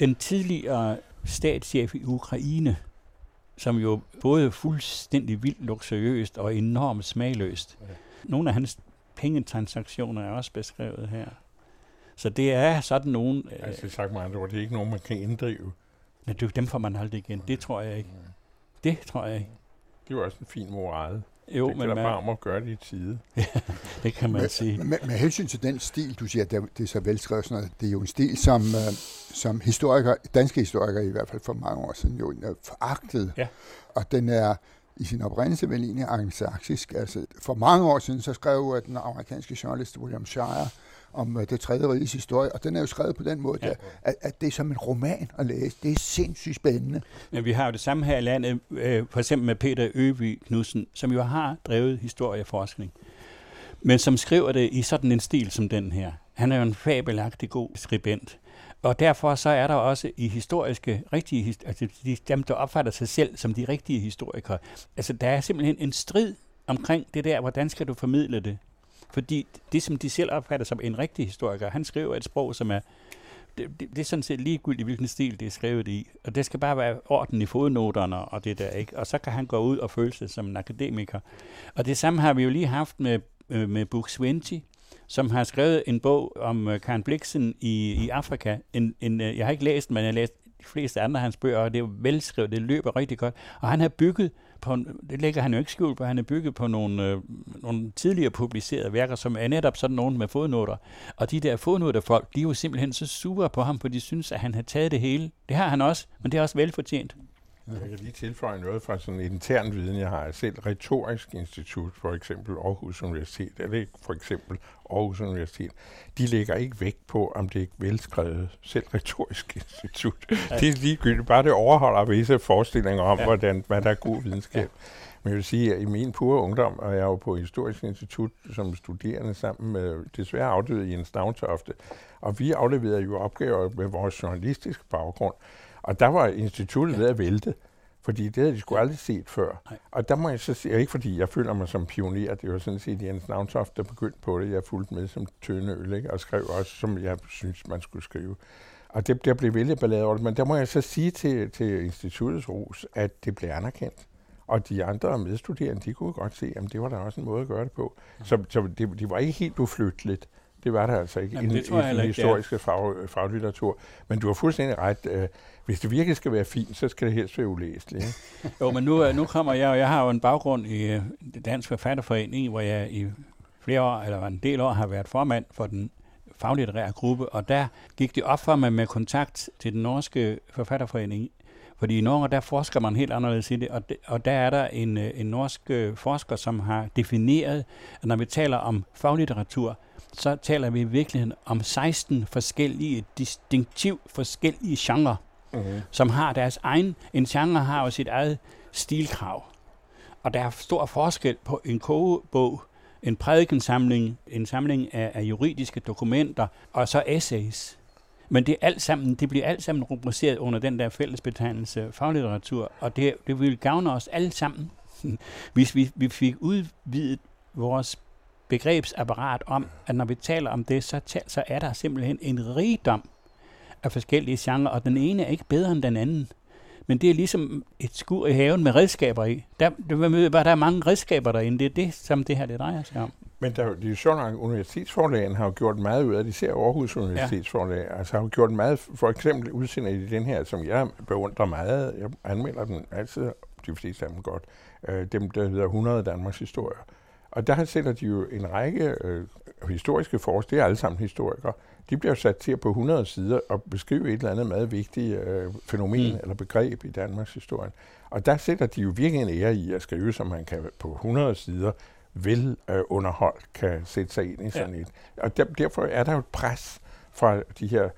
den tidligere statschef i Ukraine, som jo både fuldstændig vildt luksuriøst og enormt smagløst, Nogle af hans pengetransaktioner er også beskrevet her. Så det er sådan nogen... Øh, Altså sagt med andre ord, det er ikke nogen, man kan inddrive. men det- dem får man aldrig igen. Det tror jeg ikke. Det tror jeg ikke. Det er jo også en fin moral. Jo, det men gælder bare man, om at gøre det i tide. <laughs> det kan man Men- sige. Med, med hensyn til den stil, du siger, det, det er så velskrevet, sådan noget, det er jo en stil, som, øh, som historikere, danske historikere i hvert fald for mange år siden, jo er foragtet. Ja. Og den er i sin oprindelse vel egentlig anglosaksisk. Altså, for mange år siden, så skrev øh, den amerikanske journalist William Shire om øh, det tredje riges historie, og den er jo skrevet på den måde, Ja. at, at det er som en roman at læse. Det er sindssygt spændende. Men vi har jo det samme her i landet, øh, for eksempel med Peter Øby Knudsen, som jo har drevet historieforskning, men som skriver det i sådan en stil som den her. Han er jo en fabelagtig god skribent. Og derfor så er der også i historiske, rigtige, altså de, dem, der opfatter sig selv som de rigtige historikere, altså der er simpelthen en strid omkring det der, hvordan skal du formidle det? Fordi det, som de selv opfatter som en rigtig historiker, han skriver et sprog, som er det, det, det er sådan set ligegyldigt, hvilken stil det er skrevet i. Og det skal bare være orden i fodnoterne og det der, ikke? Og så kan han gå ud og føle sig som en akademiker. Og det samme har vi jo lige haft med, øh, med Buk Sventi, som har skrevet en bog om øh, Karen Bliksen i, i Afrika. En, en, øh, jeg har ikke læst den, men jeg har læst de fleste andre af hans bøger, og det er velskrevet, det løber rigtig godt. Og han har bygget på, det lægger han jo ikke skjul på, han har bygget på nogle, øh, nogle tidligere publicerede værker, som er netop sådan nogle med fodnoter. Og de der fodnoterfolk, de er jo simpelthen så sure på ham, for de synes, at han har taget det hele. Det har han også, men det er også velfortjent. Jeg kan lige tilføje noget fra sådan en intern viden, jeg har selv. Retorisk Institut, for eksempel Aarhus Universitet, eller ikke for eksempel Aarhus Universitet, de lægger ikke vægt på, om det er velskrevet, selv Retorisk Institut. Ja. Det er ligegyldigt, bare det overholder visse forestillinger om, Ja. ja. hvordan, hvad der er god <laughs> videnskab. Men jeg vil sige, at i min pure ungdom, og jeg er jo på Historisk Institut som studerende sammen med desværre afdøde Jens Stavntofte, og vi afleverede jo opgaver med vores journalistiske baggrund. Og der var instituttet ved at vælte, fordi det havde de sgu aldrig set før. Nej. Og der må jeg så sige, ikke fordi jeg føler mig som pioner, det var sådan set Jens Navntoft, der begyndte på det. Jeg fulgte med som tynde øl, ikke? og skrev også, som jeg synes, man skulle skrive. Og det, der blev vældig ballade over det, men der må jeg så sige til, til instituttets ros, at det blev anerkendt. Og de andre medstuderende, de kunne godt se, at det var der også en måde at gøre det på. Så, så det, det var ikke helt uflytteligt. Det var der altså ikke Jamen, i tror jeg den historiske fag, faglitteratur. Men du har fuldstændig ret. Øh, hvis det virkelig skal være fint, så skal det helst være ulæseligt. <laughs> Jo, men nu, øh, nu kommer jeg, og jeg har jo en baggrund i øh, Dansk Forfatterforening, hvor jeg i flere år, eller en del år, har været formand for den faglitterære gruppe, og der gik det op for mig med kontakt til den norske forfatterforening, fordi i Norge, der forsker man helt anderledes i det, og, de, og der er der en, øh, en norsk forsker, som har defineret, at når vi taler om faglitteratur, så taler vi i virkeligheden om 16 forskellige, distinktivt forskellige genrer Mm-hmm. som har deres egen, en genre har jo sit eget stilkrav. Og der er stor forskel på en kogebog, en prædikensamling, en samling af, af juridiske dokumenter, og så essays. Men det, er alt sammen, det bliver alt sammen rubriceret under den der fællesbetegnelse faglitteratur, og det, det vil gavne os alle sammen, <laughs> hvis vi, vi fik udvidet vores begrebsapparat om, at når vi taler om det, så, så er der simpelthen en rigdom af forskellige genrer, og den ene er ikke bedre end den anden. Men det er ligesom et skur i haven med redskaber i. Der, der, der er mange redskaber derinde. Det er det, som det her det drejer sig om. Men der, er jo sjovt nok, universitetsforlagene har jo gjort meget ud af det, især Aarhus Universitetsforlag, ja. altså har jo gjort meget, for eksempel udsendet i den her, som jeg beundrer meget, jeg anmelder den altid, de fleste af dem godt, øh, dem der hedder 100 Danmarks historier. Og der sætter de jo en række øh, historiske forskere, det er alle sammen historikere, de bliver sat til på 100 sider og beskrive et eller andet meget vigtigt øh, fænomen Mm. eller begreb i Danmarks historie. Og der sætter de jo virkelig en ære i at skrive, som man kan på 100 sider vel øh, underholdt kan sætte sig ind i sådan ja. et. Og der, derfor er der jo et pres fra de her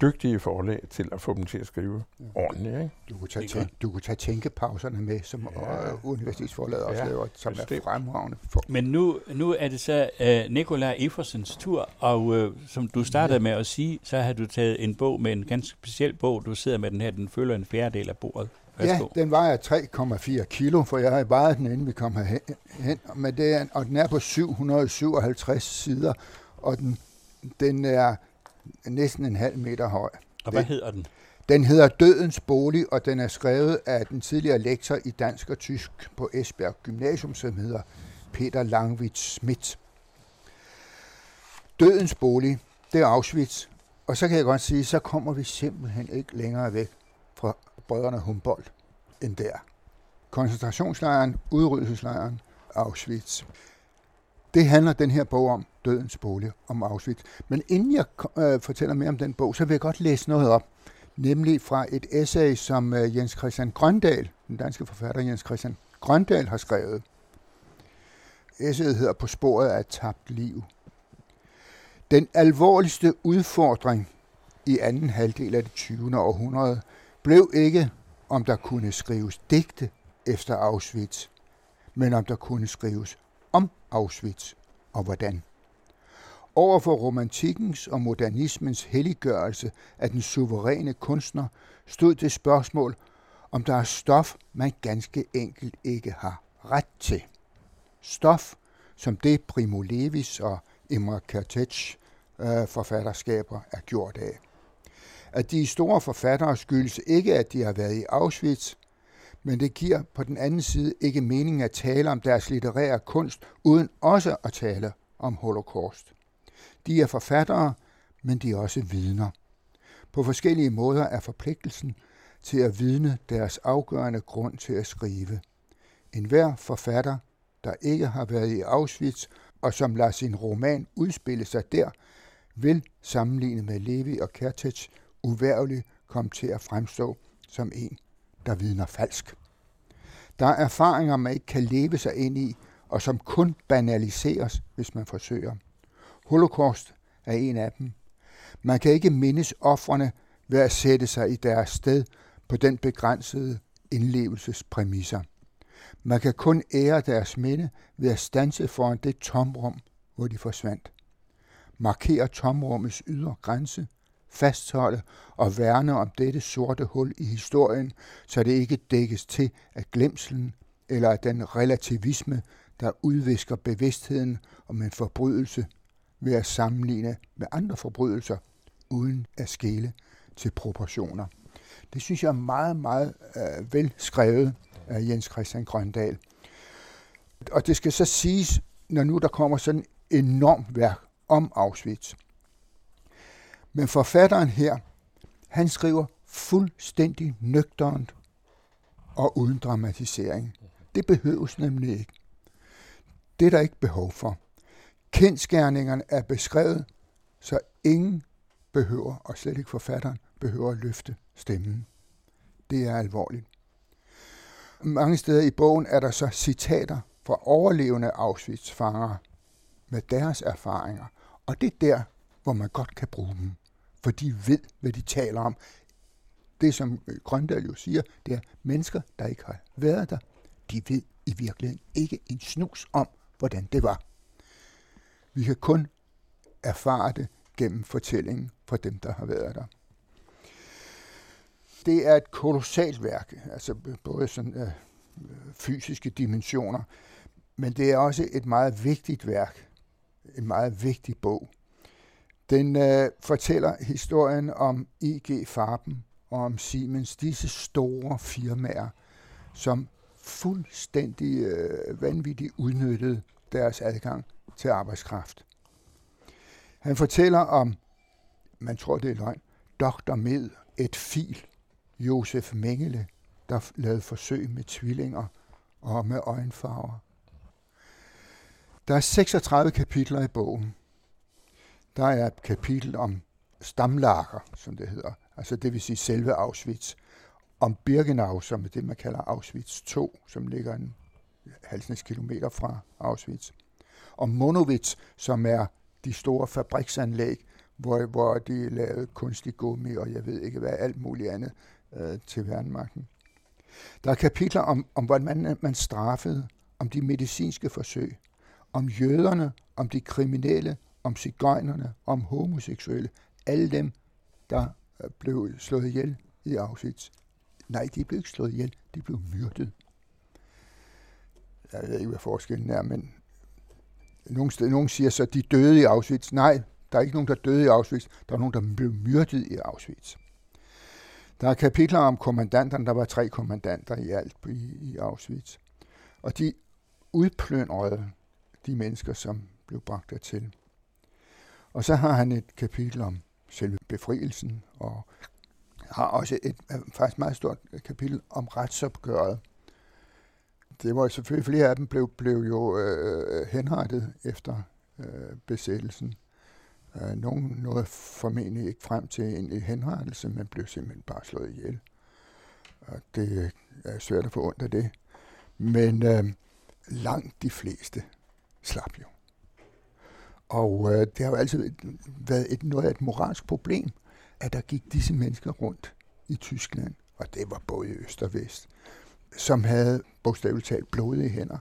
dygtige forlag til at få dem til at skrive ordentligt. Ikke? Du kunne tage, Det er tænk, du kunne tage tænkepauserne med, som Ja. ja. universitetsforlaget også Ja, laver, som er bestemt. fremragende. For, Men nu, nu er det så øh, Nikolaj Ifersens tur, og øh, som du startede med at sige, så har du taget en bog med en ganske speciel bog. Du sidder med den her, den følger en fjerdedel af bordet. ja, Værsgo. den vejer 3,4 kilo, for jeg har vejet den, inden vi kom herhen. hen, Men det er, og den er på 757 sider, og den, den er næsten en halv meter høj. og hvad hedder den? Den hedder Dødens Bolig, og den er skrevet af den tidligere lektor i dansk og tysk på Esbjerg Gymnasium, som hedder Peter Langvits Schmidt. Dødens bolig, det er Auschwitz. Og så kan jeg godt sige, så kommer vi simpelthen ikke længere væk fra brødrene Humboldt end der. Koncentrationslejren, udryddelseslejren, Auschwitz. Det handler den her bog om, Dødens bolig, om Auschwitz. Men inden jeg øh, fortæller mere om den bog, så vil jeg godt læse noget op. Nemlig fra et essay, som øh, Jens Christian Grøndal, den danske forfatter Jens Christian Grøndal, har skrevet. Essayet hedder På sporet af et tabt liv. Den alvorligste udfordring i anden halvdel af det 20. århundrede blev ikke, om der kunne skrives digte efter Auschwitz, men om der kunne skrives Auschwitz og hvordan. Over for romantikkens og modernismens helliggørelse af den suveræne kunstner stod det spørgsmål, om der er stof, man ganske enkelt ikke har ret til. Stof, som det Primo Levis og Imre Kertész øh, forfatterskaber er gjort af. At de store forfattere skyldes ikke, at de har været i Auschwitz, men det giver på den anden side ikke mening at tale om deres litterære kunst, uden også at tale om holocaust. De er forfattere, men de er også vidner. På forskellige måder er forpligtelsen til at vidne deres afgørende grund til at skrive. En hver forfatter, der ikke har været i Auschwitz og som lader sin roman udspille sig der, vil sammenlignet med Levi og Kertész uværligt komme til at fremstå som en, der vidner falsk. Der er erfaringer, man ikke kan leve sig ind i, og som kun banaliseres, hvis man forsøger. Holocaust er en af dem. Man kan ikke mindes offrene ved at sætte sig i deres sted på den begrænsede indlevelsespræmisser. Man kan kun ære deres minde ved at stanse foran det tomrum, hvor de forsvandt. Markere tomrummets ydre grænse, fastholde og værne om dette sorte hul i historien, så det ikke dækkes til af glemselen eller af den relativisme, der udvisker bevidstheden om en forbrydelse ved at sammenligne med andre forbrydelser, uden at skele til proportioner. Det synes jeg er meget, meget øh, velskrevet af Jens Christian Grøndal. Og det skal så siges, når nu der kommer sådan et enormt værk om Auschwitz. Men forfatteren her, han skriver fuldstændig nøgternt og uden dramatisering. Det behøves nemlig ikke. Det er der ikke behov for. Kendskærningerne er beskrevet, så ingen behøver, og slet ikke forfatteren, behøver at løfte stemmen. Det er alvorligt. Mange steder i bogen er der så citater fra overlevende Auschwitz-fanger med deres erfaringer, og det er der, hvor man godt kan bruge dem, for de ved, hvad de taler om. Det, som øh, Grøndal jo siger, det er mennesker, der ikke har været der, de ved i virkeligheden ikke en snus om, hvordan det var. Vi kan kun erfare det gennem fortællingen fra dem, der har været der. Det er et kolossalt værk, altså øh, både sådan øh, fysiske dimensioner, men det er også et meget vigtigt værk, en meget vigtig bog. Den øh, fortæller historien om IG Farben og om Siemens, disse store firmaer, som fuldstændig øh, vanvittigt udnyttede deres adgang til arbejdskraft. Han fortæller om, man tror det er løgn, Dr. Med, et fil, Josef Mengele, der lavede forsøg med tvillinger og med øjenfarver. Der er 36 kapitler i bogen. Der er et kapitel om stamlager, som det hedder, altså det vil sige selve Auschwitz, om Birkenau, som er det, man kalder Auschwitz 2, som ligger en halvsnes kilometer fra Auschwitz, og Monowitz, som er de store fabriksanlæg, hvor, hvor de lavede kunstig gummi, og jeg ved ikke hvad, alt muligt andet øh, til værnmagten. Der er kapitler om, om hvordan man, man straffede, om de medicinske forsøg, om jøderne, om de kriminelle, om cigøjnerne, om homoseksuelle, alle dem, der øh, blev slået ihjel i Auschwitz. Nej, de blev ikke slået ihjel, de blev myrdet. Jeg ved ikke, hvad forskellen er, men nogle, sted, nogle siger så, at de døde i Auschwitz. Nej, der er ikke nogen, der døde i Auschwitz. Der er nogen, der blev myrdet i Auschwitz. Der er kapitler om kommandanterne. Der var tre kommandanter i alt i, i Auschwitz. Og de udplyndrede de mennesker, som blev bragt dertil. Og så har han et kapitel om selve befrielsen, og har også et øh, faktisk meget stort øh, kapitel om retsopgøret. Det var selvfølgelig flere af dem blev, blev jo øh, henrettet efter øh, besættelsen. Øh, nogen nåede formentlig ikke frem til en henrettelse, men blev simpelthen bare slået ihjel. Og det øh, er svært at få ondt af det. Men øh, langt de fleste slap jo. Og øh, det har jo altid været et, noget af et moralsk problem, at der gik disse mennesker rundt i Tyskland, og det var både i øst og vest, som havde bogstaveligt talt blodige hænder.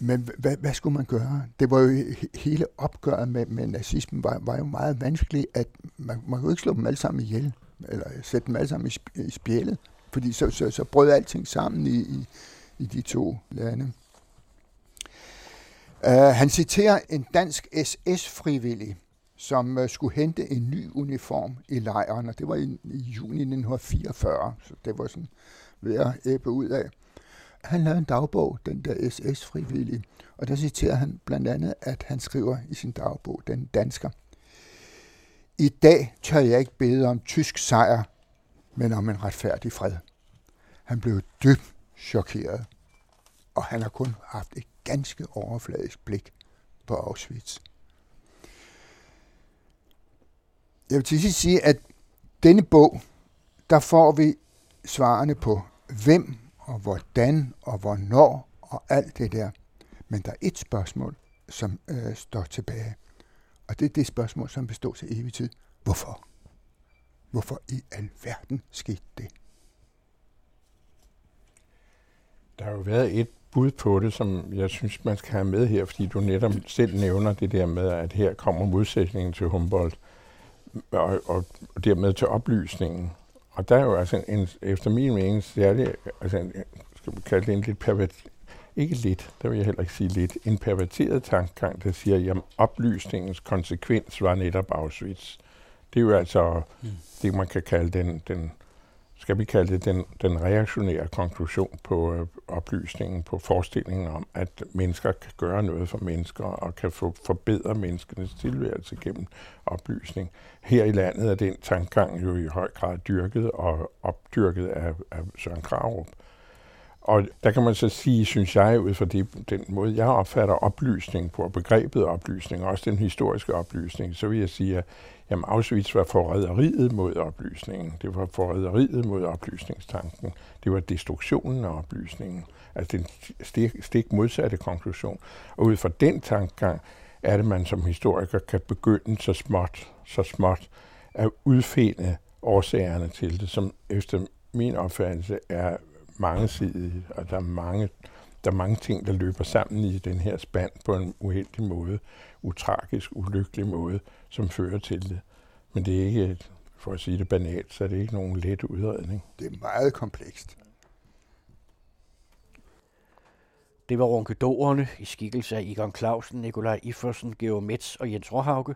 Men hvad, hvad skulle man gøre? Det var jo hele opgøret med, med nazismen var, var jo meget vanskeligt, at man, man kunne ikke slå dem alle sammen ihjel, eller sætte dem alle sammen i, i spjældet, fordi så, så, så brød alting sammen i, i, i de to lande. Uh, han citerer en dansk SS-frivillig, som uh, skulle hente en ny uniform i lejren, og det var i, i juni 1944, så det var sådan ved at æbe ud af. Han lavede en dagbog, den der SS-frivillige, og der citerer han blandt andet, at han skriver i sin dagbog, den dansker. I dag tør jeg ikke bede om tysk sejr, men om en retfærdig fred. Han blev dybt chokeret, og han har kun haft et ganske overfladisk blik på Auschwitz. Jeg vil til sidst sige, at denne bog, der får vi svarene på, hvem og hvordan og hvornår og alt det der. Men der er et spørgsmål, som øh, står tilbage. Og det er det spørgsmål, som består til evig tid. Hvorfor? Hvorfor i alverden skete det? Der har jo været et bud på det, som jeg synes, man skal have med her, fordi du netop selv nævner det der med, at her kommer modsætningen til Humboldt, og, og, dermed til oplysningen. Og der er jo altså en, efter min mening særlig, altså en, skal man kalde det en lidt pervert, ikke lidt, der vil jeg heller ikke sige lidt, en perverteret tankegang, der siger, at oplysningens konsekvens var netop Auschwitz. Det er jo altså mm. det, man kan kalde den, den skal vi kalde det den, den reaktionære konklusion på øh, oplysningen, på forestillingen om, at mennesker kan gøre noget for mennesker og kan få forbedre menneskenes tilværelse gennem oplysning. Her i landet er den tankegang jo i høj grad dyrket og opdyrket af, af Søren Krarup. Og der kan man så sige, synes jeg, ud fra det, den måde, jeg opfatter oplysning på, begrebet oplysning, og også den historiske oplysning, så vil jeg sige, at jamen, Auschwitz var forræderiet mod oplysningen. Det var forræderiet mod oplysningstanken. Det var destruktionen af oplysningen. Altså den stik, stik modsatte konklusion. Og ud fra den tankegang er det, man som historiker kan begynde så småt, så småt at udfinde årsagerne til det, som efter min opfattelse er mangesidige, og der er mange, der er mange ting, der løber sammen i den her spand på en uheldig måde, utragisk, ulykkelig måde, som fører til det. Men det er ikke, for at sige det banalt, så er det ikke nogen let udredning. Det er meget komplekst. Det var ronkedorerne i skikkelse af Egon Clausen, Nikolaj Ifersen, Georg Metz og Jens Råhauke,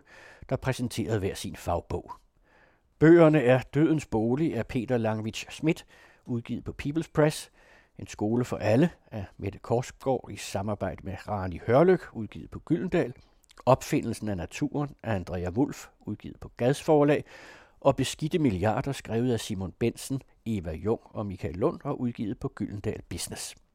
der præsenterede hver sin fagbog. Bøgerne er Dødens Bolig af Peter Langvich Schmidt, udgivet på People's Press, en skole for alle af Mette Korsgaard i samarbejde med Rani Hørlyk, udgivet på Gyldendal, Opfindelsen af naturen af Andrea Wulf, udgivet på Gads forlag, og Beskidte milliarder, skrevet af Simon Bensen, Eva Jung og Michael Lund og udgivet på Gyldendal Business.